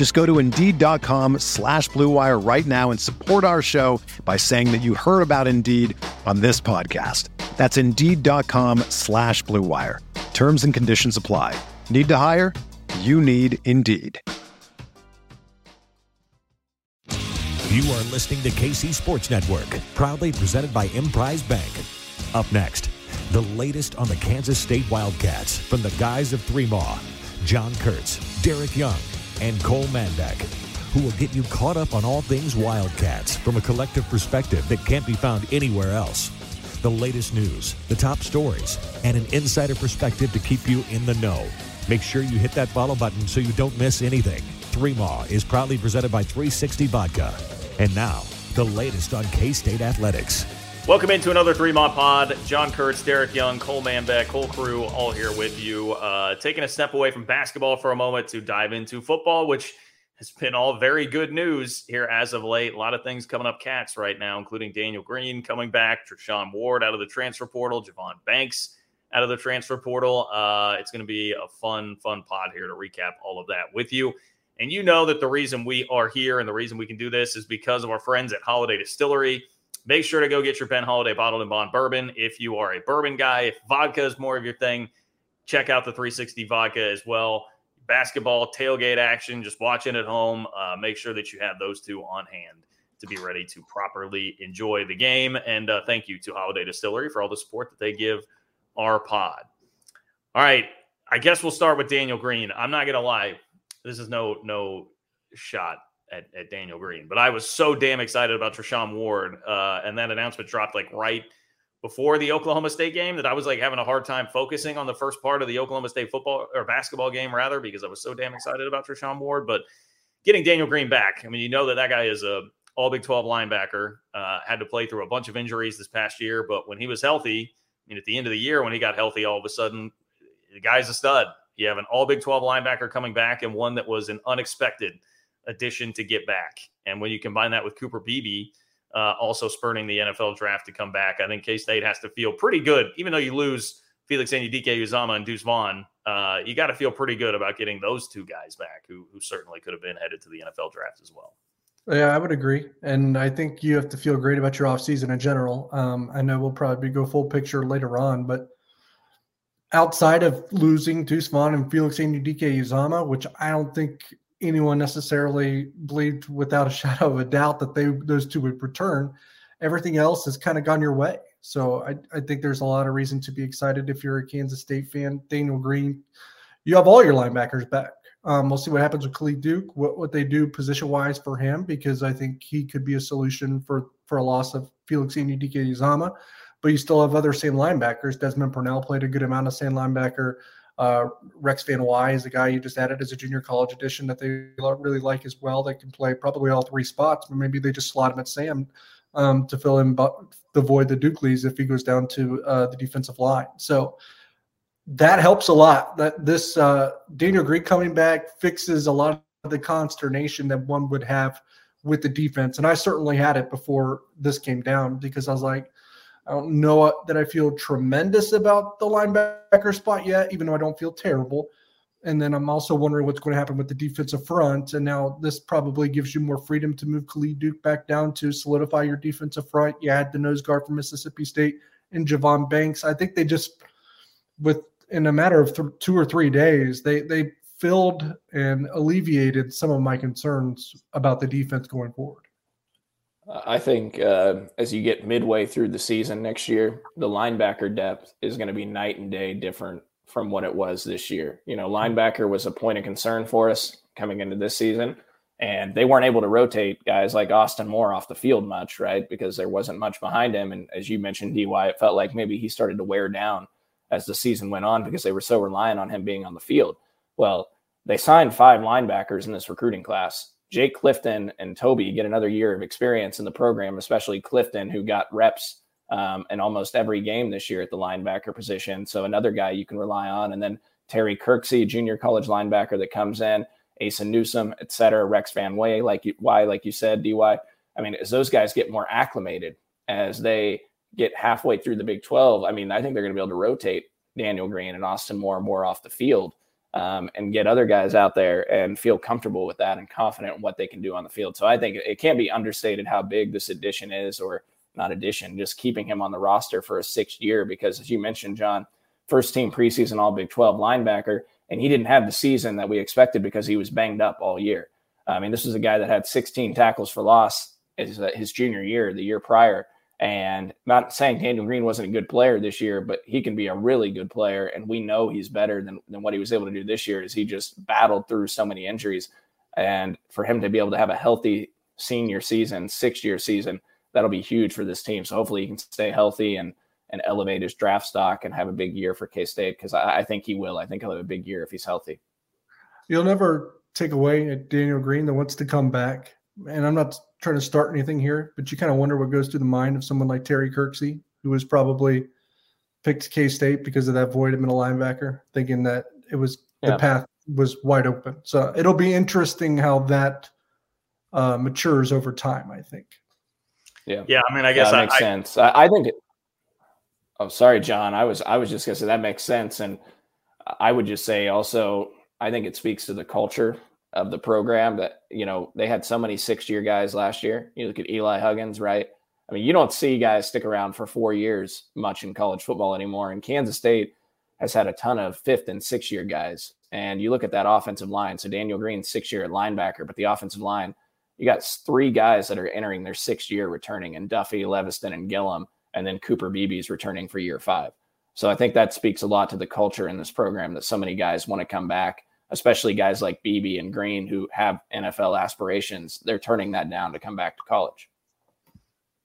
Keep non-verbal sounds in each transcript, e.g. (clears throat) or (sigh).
Just go to Indeed.com slash BlueWire right now and support our show by saying that you heard about Indeed on this podcast. That's Indeed.com slash BlueWire. Terms and conditions apply. Need to hire? You need Indeed. You are listening to KC Sports Network, proudly presented by Emprise Bank. Up next, the latest on the Kansas State Wildcats from the guys of Three Maw, John Kurtz, Derek Young, and Cole Manbeck, who will get you caught up on all things Wildcats from a collective perspective that can't be found anywhere else. The latest news, the top stories, and an insider perspective to keep you in the know. Make sure you hit that follow button so you don't miss anything. Three Maw is proudly presented by 360 Vodka. And now, the latest on K State Athletics. Welcome into another Three Maw Pod. John Kurtz, Derek Young, Cole Manbeck, whole crew all here with you. Uh, taking a step away from basketball for a moment to dive into football, which has been all very good news here as of late. A lot of things coming up cats right now, including Daniel Green coming back, Treshaun Ward out of the transfer portal, Jevon Banks out of the transfer portal. Uh, it's going to be a fun, fun pod here to recap all of that with you. And you know that the reason we are here and the reason we can do this is because of our friends at Holiday Distillery. Make sure to go get your Penn Holiday bottled and bond bourbon. If you are a bourbon guy, if vodka is more of your thing, check out the 360 vodka as well. Basketball, tailgate action, just watching at home. Uh, make sure that you have those two on hand to be ready to properly enjoy the game. And uh, thank you to Holiday Distillery for all the support that they give our pod. All right. I guess we'll start with Daniel Green. I'm not to lie this is no no shot at, at, Daniel Green, but I was so damn excited about Treshaun Ward, uh, and that announcement dropped like right before the Oklahoma State game that I was like having a hard time focusing on the first part of the Oklahoma State football or basketball game rather because I was so damn excited about Treshaun Ward. But getting Daniel Green back, I mean, you know that that guy is a all Big 12 linebacker. Uh, had to play through a bunch of injuries this past year, but when he was healthy, I mean, at the end of the year when he got healthy, all of a sudden the guy's a stud. You have an all Big 12 linebacker coming back and one that was an unexpected addition to get back. And when you combine that with Cooper Beebe, uh, also spurning the NFL draft to come back, I think K State has to feel pretty good, even though you lose Felix Anudike-Uzomah and Deuce Vaughn. Uh, you got to feel pretty good about getting those two guys back, who who certainly could have been headed to the NFL draft as well. Yeah, I would agree. And I think you have to feel great about your offseason in general. Um, I know we'll probably go full picture later on, but outside of losing Deuce Vaughn and Felix Anudike-Uzomah, which I don't think anyone necessarily believed without a (laughs) shadow of a doubt that they those two would return, everything else has kind of gone your way. So I, I think there's a lot of reason to be excited if you're a Kansas State fan. Daniel Green, you have all your linebackers back. Um, we'll see what happens with Khalid Duke, what, what they do position wise for him, because I think he could be a solution for for a loss of Felix Anudike-Uzomah but you still have other same linebackers. Desmond Purnell played a good amount of same linebacker. Uh, Rex Van Wy is a guy you just added as a junior college addition that they really like as well. They can play probably all three spots, but maybe they just slot him at Sam um, to fill in the void the Duke leaves if he goes down to uh, the defensive line. So that helps a lot. That this uh, Daniel Green coming back fixes a lot of the consternation that one would have with the defense, and I certainly had it before this came down because I was like I don't know that I feel tremendous about the linebacker spot yet, even though I don't feel terrible. And then I'm also wondering what's going to happen with the defensive front. And now this probably gives you more freedom to move Khalid Duke back down to solidify your defensive front. You had the nose guard from Mississippi State and Jevon Banks. I think they just, with in a matter of th- two or three days, they they filled and alleviated some of my concerns about the defense going forward. I think uh, as you get midway through the season next year, the linebacker depth is going to be night and day different from what it was this year. You know, linebacker was a point of concern for us coming into this season, and they weren't able to rotate guys like Austin Moore off the field much, right? Because there wasn't much behind him. And as you mentioned, DY, it felt like maybe he started to wear down as the season went on because they were so reliant on him being on the field. Well, they signed five linebackers in this recruiting class. Jake Clifton and Toby get another year of experience in the program, especially Clifton, who got reps um, in almost every game this year at the linebacker position. So another guy you can rely on. And then Terry Kirksey, junior college linebacker that comes in, Asa Newsom, et cetera, Rex Van Way, like you, why, like you said, DY. I mean, as those guys get more acclimated, as they get halfway through the Big 12, I mean, I think they're going to be able to rotate Daniel Green and Austin Moore more off the field um, and get other guys out there and feel comfortable with that and confident in what they can do on the field. So I think it can't be understated how big this addition is, or not addition, just keeping him on the roster for a sixth year. Because as you mentioned, John, first team preseason All Big 12 linebacker, and he didn't have the season that we expected because he was banged up all year. I mean, this is a guy that had 16 tackles for loss his, his junior year, the year prior. And not saying Daniel Green wasn't a good player this year, but he can be a really good player. And we know he's better than, than what he was able to do this year is he just battled through so many injuries. And for him to be able to have a healthy senior season, six year season, that'll be huge for this team. So hopefully he can stay healthy and and elevate his draft stock and have a big year for K State because I, I, think he will. I think he'll have a big year if he's healthy. You'll never take away Daniel Green that wants to come back. And I'm not trying to start anything here, but you kind of wonder what goes through the mind of someone like Terry Kirksey, who was probably picked K State because of that void of middle linebacker, thinking that it was yeah. the path was wide open. So it'll be interesting how that uh, matures over time. I think. Yeah. Yeah. I mean, I guess yeah, that I, makes I, sense. I, I think. It, oh, sorry, John. I was I was just gonna say that makes sense, and I would just say also I think it speaks to the culture of the program that you know they had so many six year guys last year. You look at Eli Huggins, right? I mean, you don't see guys stick around for four years much in college football anymore. And Kansas State has had a ton of fifth and six year guys. And you look at that offensive line. So Daniel Green, six year linebacker, but the offensive line, you got three guys that are entering their sixth year returning, and Duffie, Leveston, and Gillum, and then Cooper Beebe's returning for year five. So I think that speaks a lot to the culture in this program that so many guys want to come back especially guys like Beebe and Green who have NFL aspirations, they're turning that down to come back to college.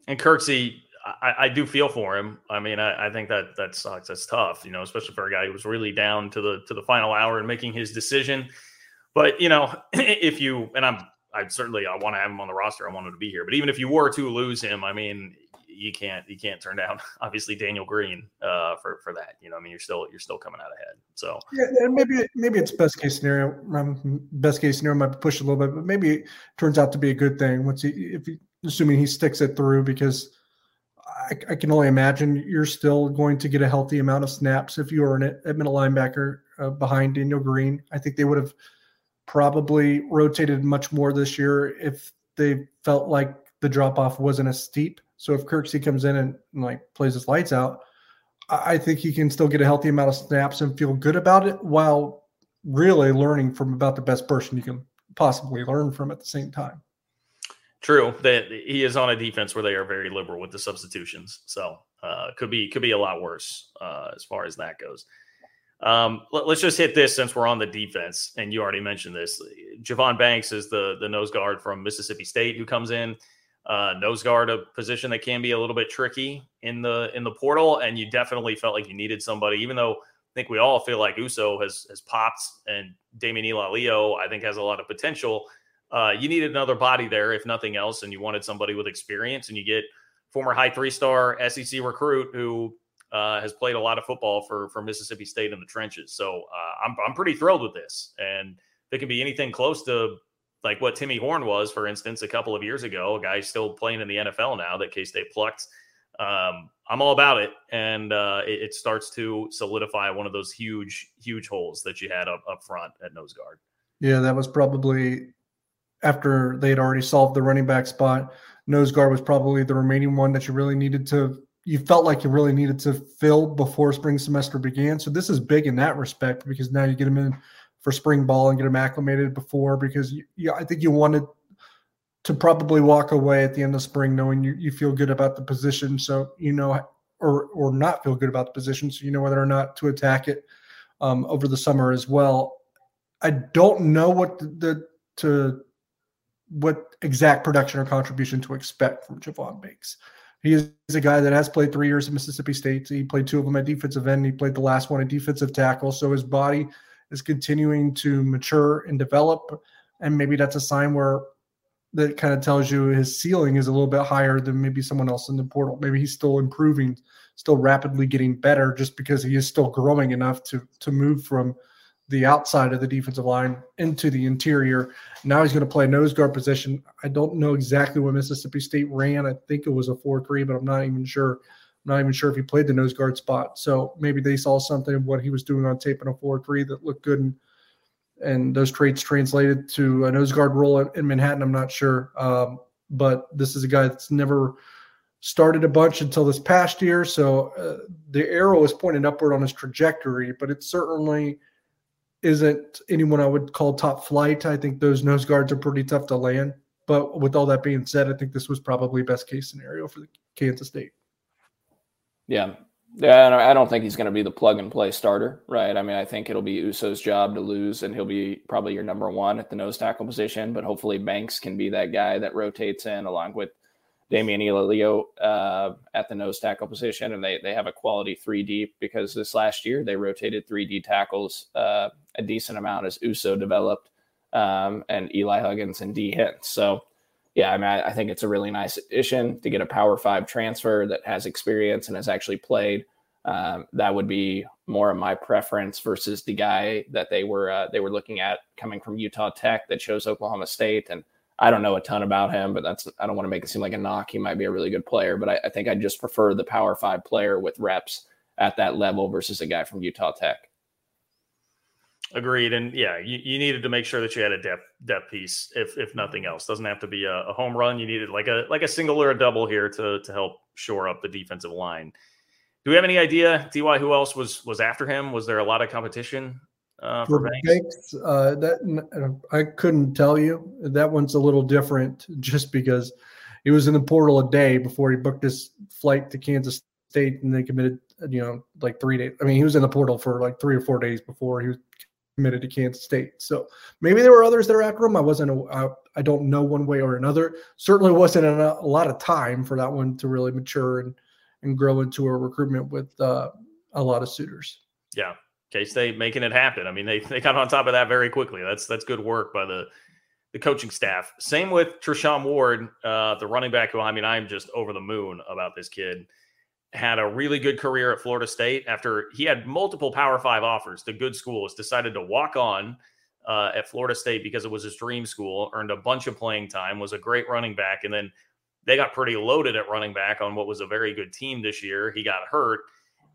And Kirksey, I, I do feel for him. I mean, I, I, think that that sucks. That's tough, you know, especially for a guy who was really down to the to the final hour and making his decision. But you know, (laughs) if you and I'm I certainly I want to have him on the roster. I want him to be here. But even if you were to lose him, I mean, you can't you can't turn down (laughs) obviously Daniel Green uh, for for that. You know, I mean, you're still you're still coming out ahead. So yeah, and maybe maybe it's best case scenario. Um, best case scenario might push a little bit, but maybe it turns out to be a good thing once he if he, assuming he sticks it through because. I, I, can only imagine you're still going to get a healthy amount of snaps if you are an at middle linebacker uh, behind Daniel Green. I think they would have probably rotated much more this year if they felt like the drop off wasn't as steep. So if Kirksey comes in and, and like plays his lights out, I think he can still get a healthy amount of snaps and feel good about it while really learning from about the best person you can possibly learn from at the same time. True that he is on a defense where they are very liberal with the substitutions, so uh, could be could be a lot worse uh, as far as that goes. Um, let, us just hit this since we're on the defense, and you already mentioned this. Jevon Banks is the the nose guard from Mississippi State who comes in uh, nose guard, a position that can be a little bit tricky in the in the portal, and you definitely felt like you needed somebody, even though I think we all feel like Uso has has popped and Damian Ilalio, I think, has a lot of potential. Uh, you needed another body there, if nothing else, and you wanted somebody with experience, and you get former high three star SEC recruit who uh, has played a lot of football for for Mississippi State in the trenches. So uh, I'm I'm pretty thrilled with this, and if it can be anything close to like what Timmy Horne was, for instance, a couple of years ago, a guy still playing in the NFL now that K State plucked. Um, I'm all about it, and uh, it, it, starts to solidify one of those huge, huge holes that you had up up front at nose guard. Yeah, that was probably after they had already solved the running back spot. Nose guard was probably the remaining one that you really needed to. You felt like you really needed to fill before spring semester began. So this is big in that respect because now you get them in for spring ball and get them acclimated before because you, you, I think you wanted to probably walk away at the end of spring knowing you, you feel good about the position. So, you know, or, or not feel good about the position. So, you know, whether or not to attack it um, over the summer as well. I don't know what the, the to what exact production or contribution to expect from Jevon Banks. He is a guy that has played three years at Mississippi State. He played two of them at defensive end. He played the last one at defensive tackle. So his body is continuing to mature and develop. And maybe that's a sign where that kind of tells you his ceiling is a little bit higher than maybe someone else in the portal. Maybe he's still improving, still rapidly getting better just because he is still growing enough to to move from the outside of the defensive line into the interior. Now he's going to play nose guard position. I don't know exactly what Mississippi State ran. I think it was a 4 3, but I'm not even sure. Not even sure if he played the nose guard spot. So maybe they saw something of what he was doing on tape in a 4 3 that looked good. And, and those traits translated to a nose guard role in Manhattan. I'm not sure. Um, but this is a guy that's never started a bunch until this past year. So uh, the arrow is pointing upward on his trajectory, but it certainly isn't anyone I would call top flight. I think those nose guards are pretty tough to land. But with all that being said, I think this was probably best case scenario for the Kansas State. Yeah. Yeah, I don't think he's going to be the plug and play starter, right? I mean, I think it'll be Uso's job to lose, and he'll be probably your number one at the nose tackle position. But hopefully, Banks can be that guy that rotates in along with Damian Ilalio uh, at the nose tackle position, and they they have a quality three deep because this last year they rotated three D tackles uh, a decent amount as Uso developed, um, and Eli Huggins and D Hint. So, yeah, I mean, I, I, think it's a really nice addition to get a Power Five transfer that has experience and has actually played. Um, that would be more of my preference versus the guy that they were uh, they were looking at coming from Utah Tech that chose Oklahoma State and I don't know a ton about him, but that's I don't want to make it seem like a knock. He might be a really good player, but I, I think I just prefer the Power Five player with reps at that level versus a guy from Utah Tech. Agreed, and yeah, you, you needed to make sure that you had a depth depth piece, if if nothing else. Doesn't have to be a, a home run. You needed like a like a single or a double here to to help shore up the defensive line. Do we have any idea, Ty, who else was was after him? Was there a lot of competition uh, for, for Banks? Banks uh, that I couldn't tell you. That one's a little different, just because he was in the portal a day before he booked his flight to Kansas State, and they committed, you know, like three days. I mean, he was in the portal for like three or four days before he was committed to Kansas State. So maybe there were others that are after him. I wasn't. I, I don't know one way or another. Certainly wasn't a, a lot of time for that one to really mature and and grow into a recruitment with uh, a lot of suitors. Yeah, K State making it happen. I mean, they they got on top of that very quickly. That's that's good work by the the coaching staff. Same with Treshaun Ward, uh, the running back. Who I mean, I'm just over the moon about this kid. Had a really good career at Florida State after he had multiple Power Five offers to good schools. Decided to walk on uh, at Florida State because it was his dream school. Earned a bunch of playing time. Was a great running back, and then they got pretty loaded at running back on what was a very good team this year. He got hurt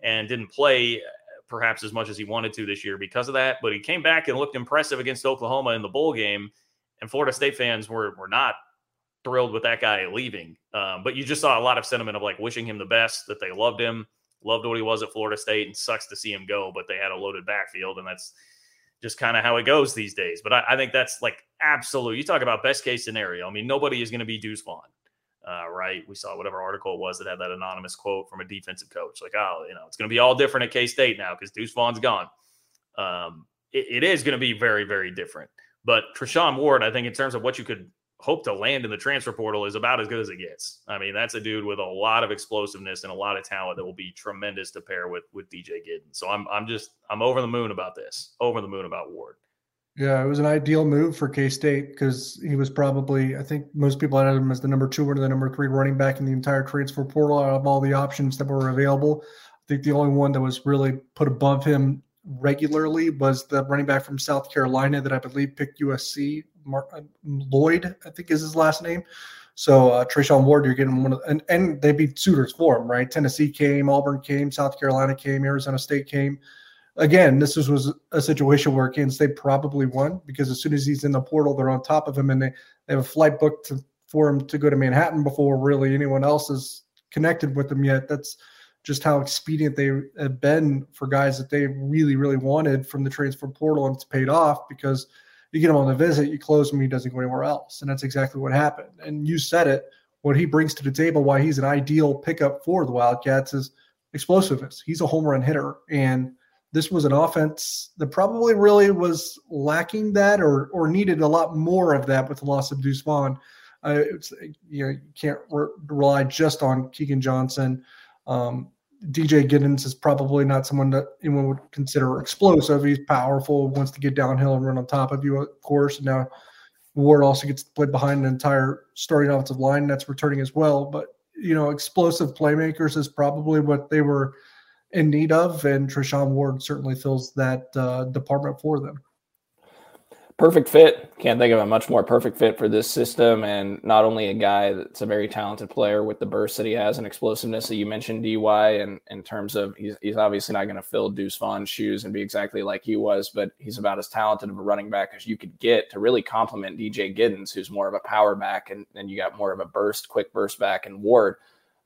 and didn't play perhaps as much as he wanted to this year because of that. But he came back and looked impressive against Oklahoma in the bowl game, and Florida State fans were were not thrilled with that guy leaving. Um, but you just saw a lot of sentiment of like wishing him the best, that they loved him, loved what he was at Florida State, and sucks to see him go. But they had a loaded backfield, and that's just kind of how it goes these days. But I, I, think that's like absolute. You talk about best case scenario. I mean, nobody is going to be Deuce Vaughn uh, right? We saw whatever article it was that had that anonymous quote from a defensive coach, like, "Oh, you know, it's going to be all different at K State now because Deuce Vaughn's gone." Um, it, it is going to be very, very different. But Treshaun Ward, I think, in terms of what you could hope to land in the transfer portal, is about as good as it gets. I mean, that's a dude with a lot of explosiveness and a lot of talent that will be tremendous to pair with with DJ Gidden. So I'm I'm just I'm over the moon about this. Over the moon about Ward. Yeah, it was an ideal move for K State because he was probably, I think most people had him as the number two or the number three running back in the entire transfer portal out of all the options that were available. I think the only one that was really put above him regularly was the running back from South Carolina that I believe picked USC. Mark, uh, Lloyd, I think is his last name. So uh, Treshaun Ward, you're getting one of, and and they beat suitors for him, right? Tennessee came, Auburn came, South Carolina came, Arizona State came again, this was, was a situation where Kansas State probably won because as soon as he's in the portal, they're on top of him and they, they have a flight booked to, for him to go to Manhattan before really anyone else is connected with him yet. That's just how expedient they have been for guys that they really, really wanted from the transfer portal, and it's paid off because You get him on the visit, you close him, he doesn't go anywhere else. And that's exactly what happened. And you said it. What he brings to the table, why he's an ideal pickup for the Wildcats, is explosiveness. He's a home run hitter. And this was an offense that probably really was lacking that or or needed a lot more of that with the loss of Deuce Vaughn. Uh, it's you know you can't re- rely just on Keagan Johnson. Um, DJ Giddens is probably not someone that anyone would consider explosive. He's powerful, wants to get downhill and run on top of you, of course. And now Ward also gets to play behind an entire starting offensive line that's returning as well. But you know, explosive playmakers is probably what they were in need of, and Treshaun Ward certainly fills that uh, department for them perfect fit. Can't think of a much more perfect fit for this system. And not only a guy that's a very talented player with the burst that he has and explosiveness that you mentioned, DY, and in terms of he's, he's obviously not going to fill Deuce Vaughn's shoes and be exactly like he was, but he's about as talented of a running back as you could get to really complement DJ Giddens, who's more of a power back, and then you got more of a burst, quick burst back and Ward.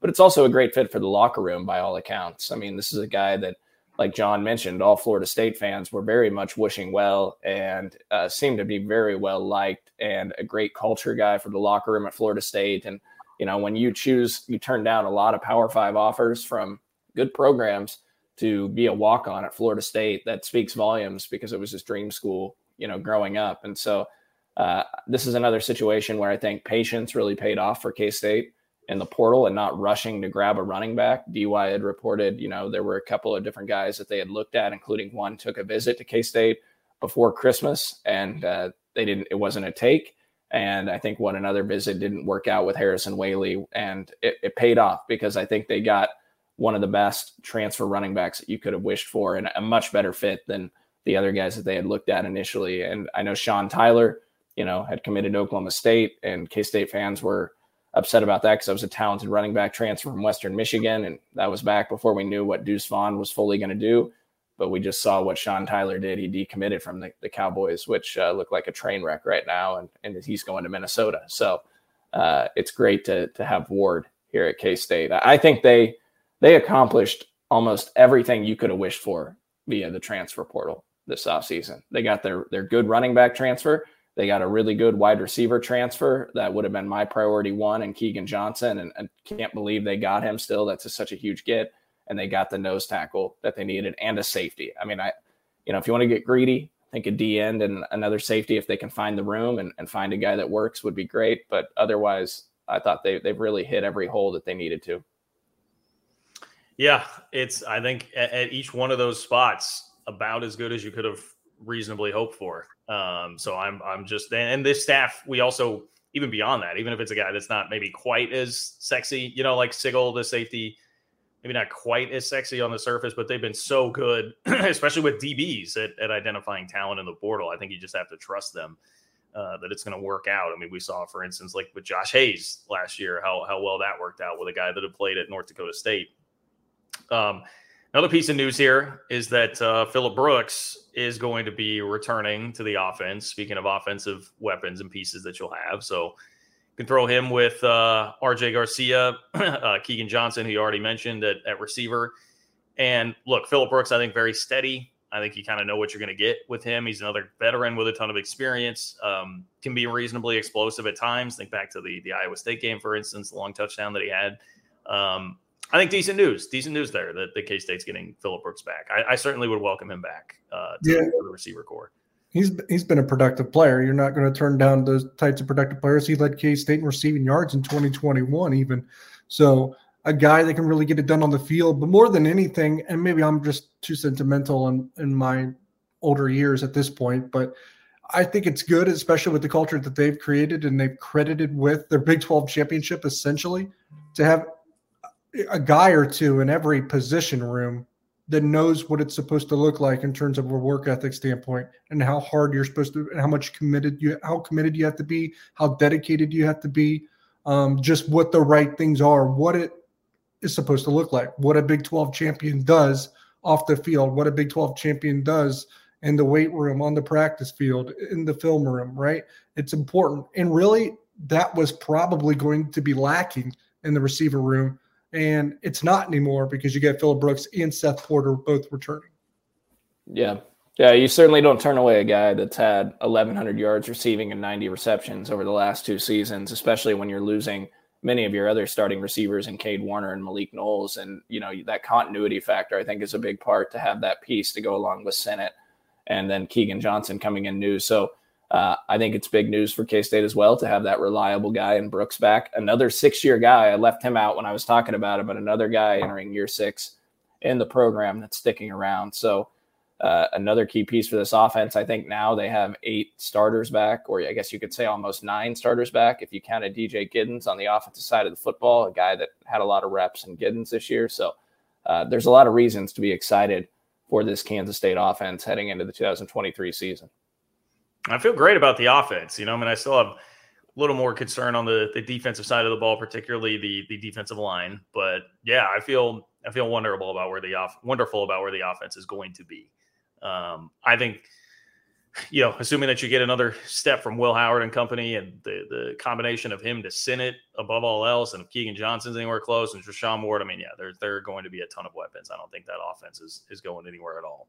But it's also a great fit for the locker room by all accounts. I mean, this is a guy that like John mentioned, all Florida State fans were very much wishing well and uh, seemed to be very well liked and a great culture guy for the locker room at Florida State. And, you know, when you choose, you turn down a lot of Power Five offers from good programs to be a walk on at Florida State, that speaks volumes because it was his dream school, you know, growing up. And so uh, this is another situation where I think patience really paid off for K State in the portal and not rushing to grab a running back. DY had reported, you know, there were a couple of different guys that they had looked at, including one took a visit to K State before Christmas, and uh, they didn't. It wasn't a take, and I think one another visit didn't work out with Harrison Waylee, and it, it paid off because I think they got one of the best transfer running backs that you could have wished for, and a much better fit than the other guys that they had looked at initially. And I know Sean Tyler, you know, had committed to Oklahoma State, and K State fans were upset about that because I was a talented running back transfer from Western Michigan, and that was back before we knew what Deuce Vaughn was fully going to do. But we just saw what Sean Tyler did. He decommitted from the, the Cowboys, which uh, look like a train wreck right now, and, and he's going to Minnesota. So uh, it's great to to have Ward here at K State. I think they they accomplished almost everything you could have wished for via the transfer portal this offseason. They got their their good running back transfer they got a really good wide receiver transfer that would have been my priority one and Keagan Johnson. And, and can't believe they got him still. That's a, such a huge get. And they got the nose tackle that they needed and a safety. I mean, I, you know, if you want to get greedy, I think a D end and another safety, if they can find the room and, and find a guy that works, would be great. But otherwise, I thought they, they've really hit every hole that they needed to. Yeah, it's, I think at, at each one of those spots, about as good as you could have reasonably hope for. Um, so I'm I'm just and this staff we also even beyond that, even if it's a guy that's not maybe quite as sexy, you know, like Sigle, the safety, maybe not quite as sexy on the surface, but they've been so good, (clears throat) especially with DBs at, at identifying talent in the portal. I think you just have to trust them. Uh, that it's going to work out. I mean, we saw, for instance, like with Josh Hayes last year, how how well that worked out with a guy that had played at North Dakota State. Um, Another piece of news here is that uh, Phillip Brooks is going to be returning to the offense. Speaking of offensive weapons and pieces that you'll have, so you can throw him with uh, R.J. Garcia, (clears throat) uh, Keagan Johnson, who you already mentioned at, at receiver, and look, Phillip Brooks. I think very steady. I think you kind of know what you're going to get with him. He's another veteran with a ton of experience. Um, can be reasonably explosive at times. Think back to the the Iowa State game, for instance, the long touchdown that he had. Um, I think decent news, decent news there that the K State's getting Phillip Brooks back. I, I, certainly would welcome him back uh, to, yeah. the receiver core. He's he's been a productive player. You're not going to turn down those types of productive players. He led K State in receiving yards in 2021, even. So a guy that can really get it done on the field. But more than anything, and maybe I'm just too sentimental in, in my older years at this point, but I think it's good, especially with the culture that they've created and they've credited with their Big 12 championship, essentially, to have a guy or two in every position room that knows what it's supposed to look like in terms of a work ethic standpoint and how hard you're supposed to and how much committed you how committed you have to be how dedicated you have to be um, just what the right things are what it is supposed to look like what a big 12 champion does off the field what a big 12 champion does in the weight room on the practice field in the film room right? It's important. And really that was probably going to be lacking in the receiver room and it's not anymore because you get Phillip Brooks and Seth Porter both returning. Yeah, Yeah, you certainly don't turn away a guy that's had 1,100 yards receiving and 90 receptions over the last two seasons, especially when you're losing many of your other starting receivers in Cade Warner and Malik Knowles. And, you know, that continuity factor, I think, is a big part to have that piece to go along with Sinnott and then Keagan Johnson coming in new. So uh, I think it's big news for K State as well to have that reliable guy in Brooks back. Another six year guy. I left him out when I was talking about it, but another guy entering year six in the program that's sticking around. So, uh, another key piece for this offense. I think now they have eight starters back, or I guess you could say almost nine starters back if you counted DJ Giddens on the offensive side of the football, a guy that had a lot of reps in Giddens this year. So uh, there's a lot of reasons to be excited for this Kansas State offense heading into the 2023 season. I feel great about the offense. You know, I mean, I still have a little more concern on the, the defensive side of the ball, particularly the the defensive line. But yeah, I feel I feel wonderful about where the off wonderful about where the offense is going to be. Um, I think, you know, assuming that you get another step from Will Howard and company, and the the combination of him to Sinnott above all else, and if Keagan Johnson's anywhere close, and Treshaun Ward, I mean, yeah, there are going to be a ton of weapons. I don't think that offense is is going anywhere at all.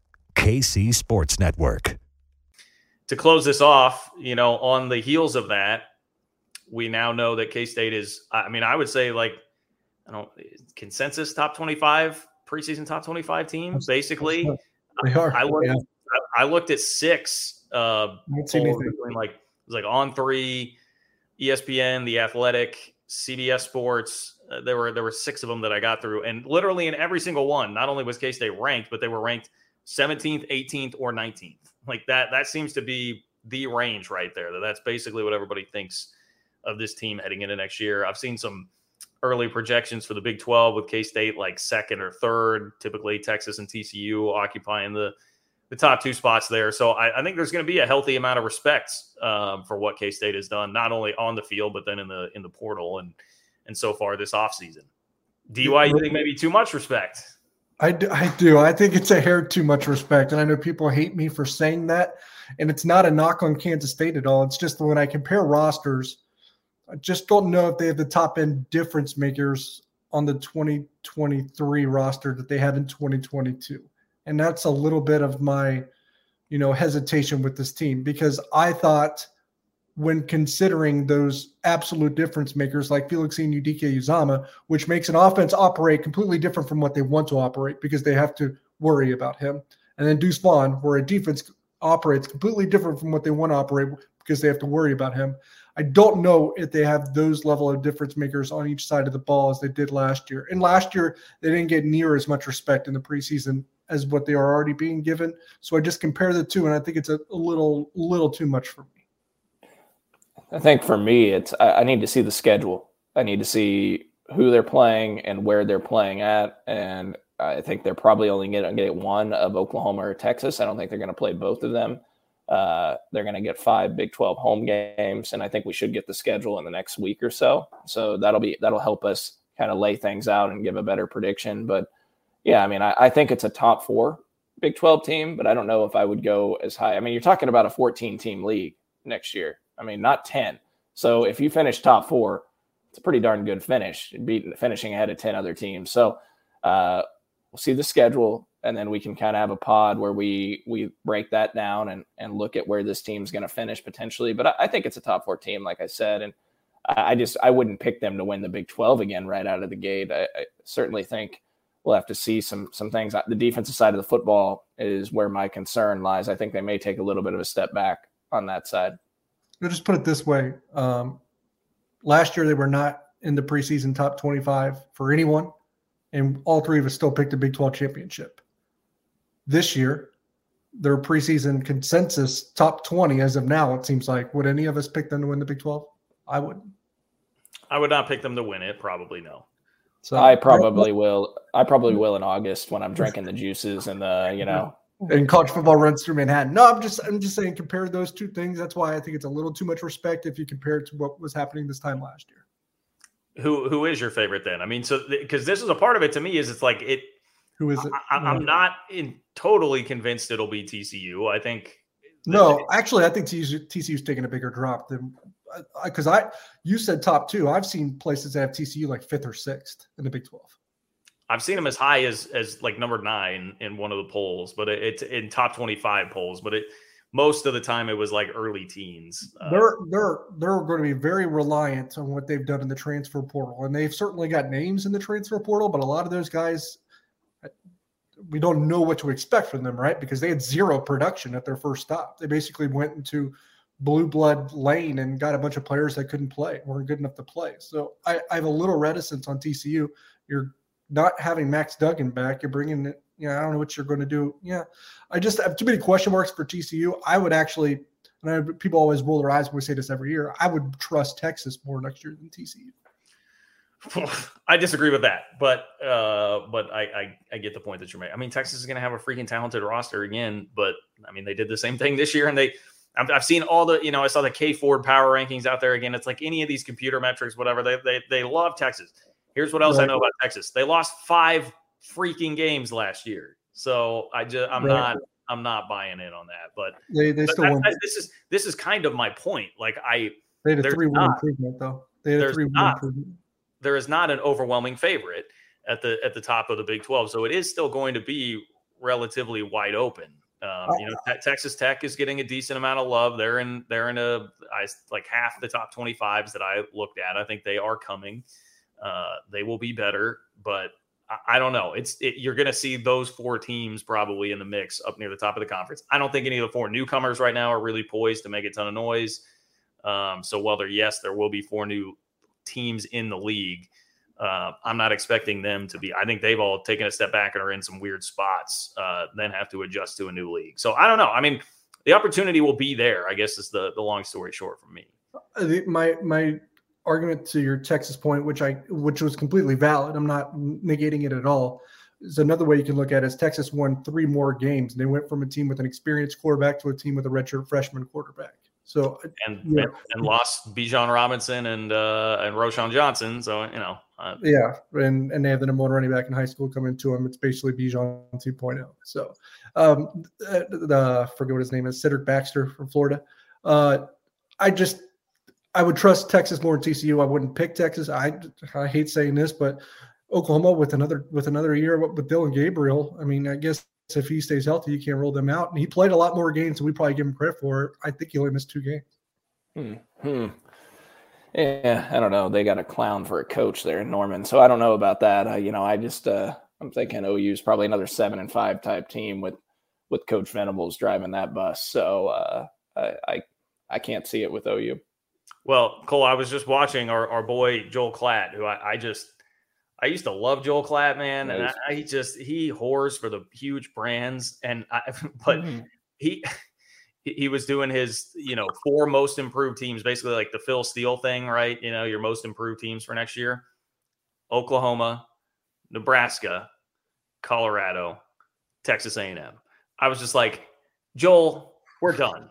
KC Sports Network. To close this off, you know, on the heels of that, we now know that K State is, I mean, I would say like, I don't consensus top 25 preseason top 25 team, basically. They are. I looked, yeah. I looked at six, uh, between like, it was like On3, ESPN, The Athletic, CBS Sports. Uh, there were there were six of them that I got through, and literally in every single one, not only was K State ranked, but they were ranked 17th, 18th, or 19th. Like that, that seems to be the range right there. That that's basically what everybody thinks of this team heading into next year. I've seen some early projections for the Big 12 with K State like second or third, typically Texas and TCU occupying the the top two spots there. So I, I think there's going to be a healthy amount of respect um, for what K State has done, not only on the field but then in the in the portal and and so far this offseason. DY, you think maybe too much respect? I do, I do. I think it's a hair too much respect. And I know people hate me for saying that. And it's not a knock on Kansas State at all. It's just when I compare rosters, I just don't know if they have the top end difference makers on the 2023 roster that they had in 2022. And that's a little bit of my you know, hesitation with this team because I thought when considering those absolute difference makers like Felix Anudike-Uzomah, which makes an offense operate completely different from what they want to operate because they have to worry about him. And then Deuce Vaughn, where a defense operates completely different from what they want to operate because they have to worry about him. I don't know if they have those level of difference makers on each side of the ball as they did last year. And last year, they didn't get near as much respect in the preseason as what they are already being given. So I just compare the two, and I think it's a, a little, little too much for me. I think for me, it's I, I need to see the schedule. I need to see who they're playing and where they're playing at, and I think they're probably only going to get one of Oklahoma or Texas. I don't think they're going to play both of them. Uh, they're going to get five Big 12 home games, and I think we should get the schedule in the next week or so. So that'll be that'll help us kind of lay things out and give a better prediction. But yeah, I mean, I, I think it's a top four Big 12 team, but I don't know if I would go as high. I mean, you're talking about a 14 team league next year. I mean, not 10. So if you finish top four, it's a pretty darn good finish, beating finishing ahead of 10 other teams. So uh, we'll see the schedule and then we can kind of have a pod where we we break that down and and look at where this team's going to finish potentially. But I, I, think it's a top four team, like I said, and I, I, just I wouldn't pick them to win the Big Twelve again right out of the gate. I, I, certainly think we'll have to see some some things. The defensive side of the football is where my concern lies. I think they may take a little bit of a step back on that side. I'll just put it this way: um, last year they were not in the preseason top twenty-five for anyone, and all three of us still picked a Big Twelve championship this year. Their preseason consensus top 20 as of now, it seems like. Would any of us pick them to win the Big 12? I wouldn't. I would not pick them to win it. Probably no. So I probably will. I probably will in August when I'm drinking the juices and the, you know, and college football runs through Manhattan. No, I'm just I'm just saying compare those two things. That's why I think it's a little too much respect if you compare it to what was happening this time last year. Who who is your favorite then? I mean, so because this is a part of it to me is it's like it who is it? I, am not in, totally convinced it'll be TCU. I think. No, actually, I think TCU, TCU's taking a bigger drop than because I, I, you said top two. I've seen places that have TCU like fifth or sixth in the Big Twelve. I've seen them as high as as like number nine in one of the polls, but it, it's in top twenty five polls. But it most of the time it was like early teens. Uh, they're they're they're going to be very reliant on what they've done in the transfer portal, and they've certainly got names in the transfer portal. But a lot of those guys we don't know what to expect from them, right? Because they had zero production at their first stop. They basically went into blue blood lane and got a bunch of players that couldn't play, weren't good enough to play. So I, I have a little reticence on TCU. You're not having Max Duggan back. You're bringing it. You know, I don't know what you're going to do. Yeah, I just have too many question marks for TCU. I would actually, and I, people always roll their eyes when we say this every year. I would trust Texas more next year than TCU. (laughs) I disagree with that, but uh, but I, I, I get the point that you're making. I mean, Texas is going to have a freaking talented roster again, but I mean, they did the same thing this year, and they I've, I've, seen all the you know I saw the K Ford power rankings out there again. It's like any of these computer metrics, whatever. They they they love Texas. Here's what else right. I know about Texas: they lost five freaking games last year. So I just I'm right. not I'm not buying in on that. But they they but still that, this is this is kind of my point. Like I they had a three one improvement though. They had a three one improvement there is not an overwhelming favorite at the at the top of the Big 12. So it is still going to be relatively wide open. Um, you know, te- Texas Tech is getting a decent amount of love. They're in they're in a I, like half the top 25s that I looked at. I think they are coming. Uh, they will be better, but I, I don't know. It's it, you're going to see those four teams probably in the mix up near the top of the conference. I don't think any of the four newcomers right now are really poised to make a ton of noise. Um, so while there, yes, there will be four new teams in the league. Uh, I'm not expecting them to be. I think they've all taken a step back and are in some weird spots. Uh, then have to adjust to a new league. So I don't know. I mean, the opportunity will be there. I guess is the the long story short for me. My my argument to your Texas point, which I which was completely valid. I'm not negating it at all. Is another way you can look at it is Texas won three more games. They went from a team with an experienced quarterback to a team with a redshirt freshman quarterback. So and yeah. and, lost Bijan Robinson and uh, and Roschon Johnson. So you know, uh, yeah, and and they have the number one running back in high school coming to him. It's basically Bijan 2.0. So um, the, the forget what his name is, Cedric Baxter from Florida. Uh, I just I would trust Texas more than TCU. I wouldn't pick Texas. I I hate saying this, but Oklahoma with another with another year with Dillon Gabriel. I mean, I guess if he stays healthy, you can't roll them out. And he played a lot more games than we probably give him credit for. I think he only missed two games. Hmm. hmm. Yeah, I don't know. They got a clown for a coach there in Norman, so I don't know about that. Uh, you know, I just uh, I'm thinking OU is probably another seven and five type team with with Coach Venables driving that bus. So uh, I, I I can't see it with OU. Well, Cole, I was just watching our, our boy Joel Klatt, who I, I just I used to love Joel Klatt, man, nice. and I, I, just he whores for the huge brands, and I (laughs) but mm-hmm. he he was doing his you know four most improved teams, basically like the Phil Steele thing, right? You know your most improved teams for next year: Oklahoma, Nebraska, Colorado, Texas A&M. I was just like, Joel, we're done,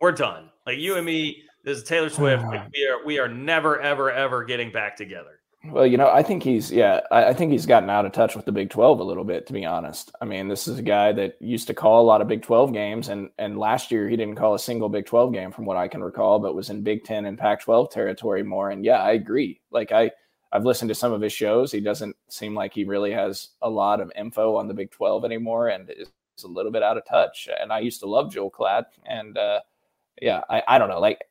we're done. Like you and me, this is Taylor Swift. Like we are we are never ever ever getting back together. Well, you know, I think he's yeah, I, I, think he's gotten out of touch with the Big Twelve a little bit, to be honest. I mean, this is a guy that used to call a lot of Big Twelve games, and and last year he didn't call a single Big Twelve game, from what I can recall, but was in Big Ten and Pac twelve territory more. And yeah, I agree. Like I, I've listened to some of his shows. He doesn't seem like he really has a lot of info on the Big Twelve anymore, and is a little bit out of touch. And I used to love Joel Klatt, and uh, yeah, I I don't know. Like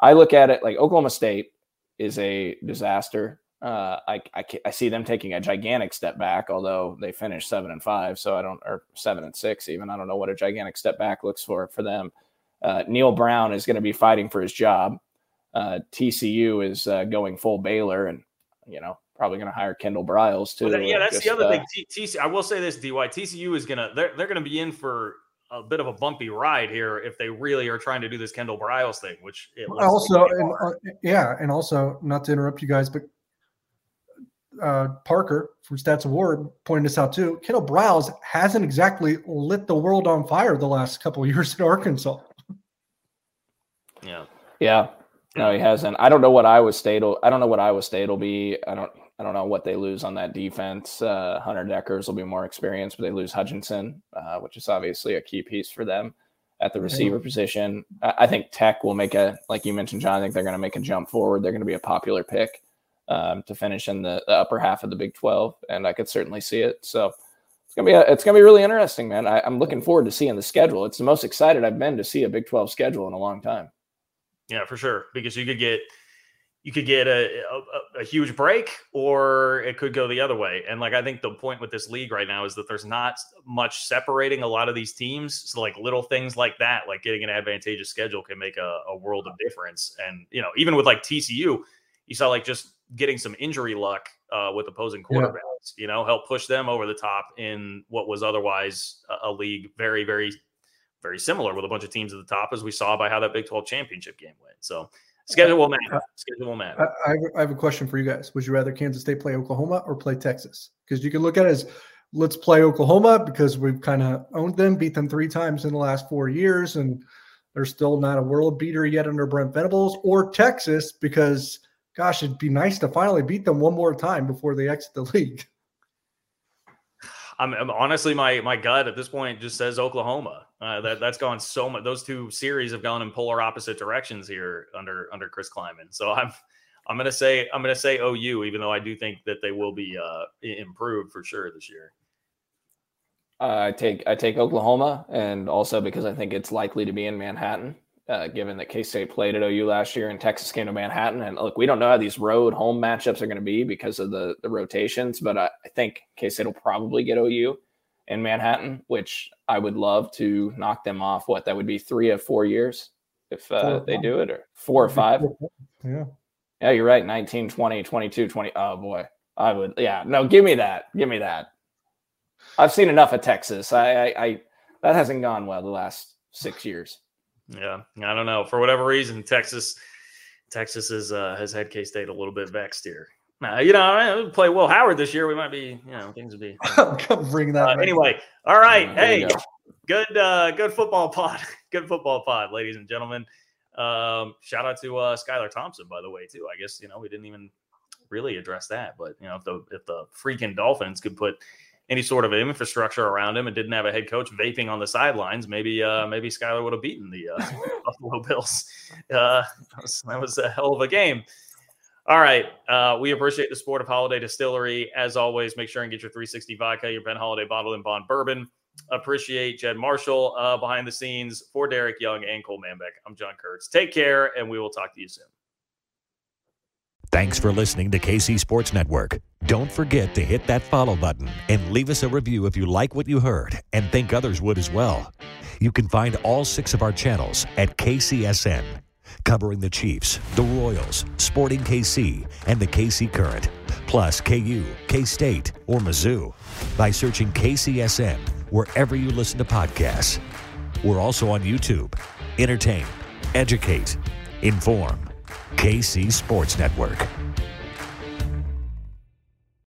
I look at it like Oklahoma State is a disaster uh, I, I, I see them taking a gigantic step back, although they finished seven and five. So I don't, or seven and six even. I don't know what a gigantic step back looks for for them. Uh, Neal Brown is going to be fighting for his job. Uh, TCU is uh, going full Baylor, and you know probably going to hire Kendall Briles too. Well, yeah, that's just, the other thing. Uh, TCU, I will say this, Dy TCU is gonna they're they're going to be in for a bit of a bumpy ride here if they really are trying to do this Kendall Briles thing, which also, and, uh, yeah, and also not to interrupt you guys, but uh, Parker from Stats Award pointed this out too. Kendall Briles hasn't exactly lit the world on fire the last couple of (laughs) years at Arkansas. Yeah. Yeah. No, he hasn't. I don't know what Iowa State will. I don't know what Iowa State will be. I don't. I don't know what they lose on that defense. Uh, Hunter Dekkers will be more experienced, but they lose Hutchinson, uh, which is obviously a key piece for them at the receiver position. I, I think Tech will make a, like you mentioned, John. I think they're going to make a jump forward. They're going to be a popular pick um, to finish in the, the, upper half of the Big 12, and I could certainly see it. So it's gonna be a, it's gonna be really interesting, man. I, I'm looking forward to seeing the schedule. It's the most excited I've been to see a Big 12 schedule in a long time. Yeah, for sure, because you could get you could get a, a, a, huge break or it could go the other way. And like I think the point with this league right now is that there's not much separating a lot of these teams. So like little things like that, like getting an advantageous schedule can make a, a world of difference. And you know, even with like TCU, you saw like just getting some injury luck uh, with opposing quarterbacks, yeah. you know, help push them over the top in what was otherwise a, a, league very, very, very similar with a bunch of teams at the top, as we saw by how that Big 12 championship game went. So schedule uh, will matter. Uh, schedule will matter. I, I have a question for you guys. Would you rather Kansas State play Oklahoma or play Texas? Because you can look at it as let's play Oklahoma because we've kind of owned them, beat them three times in the last four years, and they're still not a world beater yet under Brent Venables, or Texas because – gosh, it'd be nice to finally beat them one more time before they exit the (laughs) league. I'm, I'm honestly my my gut at this point just says Oklahoma. Uh, that that's gone so much. Those two series have gone in polar opposite directions here under under Chris Klieman. So I'm I'm gonna say I'm gonna say OU, even though I do think that they will be uh, improved for sure this year. Uh, I take I take Oklahoma, and also because I think it's likely to be in Manhattan uh, given that K State played at OU last year and Texas came to Manhattan. And look, we don't know how these road home matchups are going to be because of the, the rotations, but I, I think K State will probably get OU in Manhattan, which I would love to knock them off. What that would be three of four years if uh, they do it, or four or five. Yeah. Yeah, you're right. 19, 20, 22, 20. Oh, boy. I would. Yeah. No, give me that. Give me that. I've seen enough of Texas. I, I, I that hasn't gone well the last six years. Yeah, I don't know. For whatever reason, Texas, Texas is uh, has had K State a little bit vexed here. Now, you know, play Will Howard this year. We might be, you know, things would be. (laughs) Bring that. Uh, anyway, all right. hey, go. good, uh, good football pod. (laughs) good football pod, ladies and gentlemen. Um, shout out to uh, Skylar Thompson, by the way, too. I guess you know we didn't even really address that, but you know, if the if the freaking Dolphins could put any sort of infrastructure around him and didn't have a head coach vaping on the sidelines, maybe uh, (laughs) maybe Skylar would have beaten the uh, Buffalo Bills. Uh, that, was, that, was, a hell of a game. All right, uh, we appreciate the support of Holladay Distillery. As always, make sure and get your 360 vodka, your Ben Holladay bottle and bond bourbon. appreciate Jed Marshall uh, behind the scenes for Derek Young and Cole Manbeck. I'm John Kurtz. Take care, and we will talk to you soon. Thanks for listening to KC Sports Network. Don't forget to hit that follow button and leave us a review if you like what you heard and think others would as well. You can find all six of our channels at KCSN, covering the Chiefs, the Royals, Sporting KC, and the KC Current, plus KU, K State, or Mizzou by searching KCSN wherever you listen to podcasts. We're also on YouTube. Entertain, educate, inform. KC Sports Network.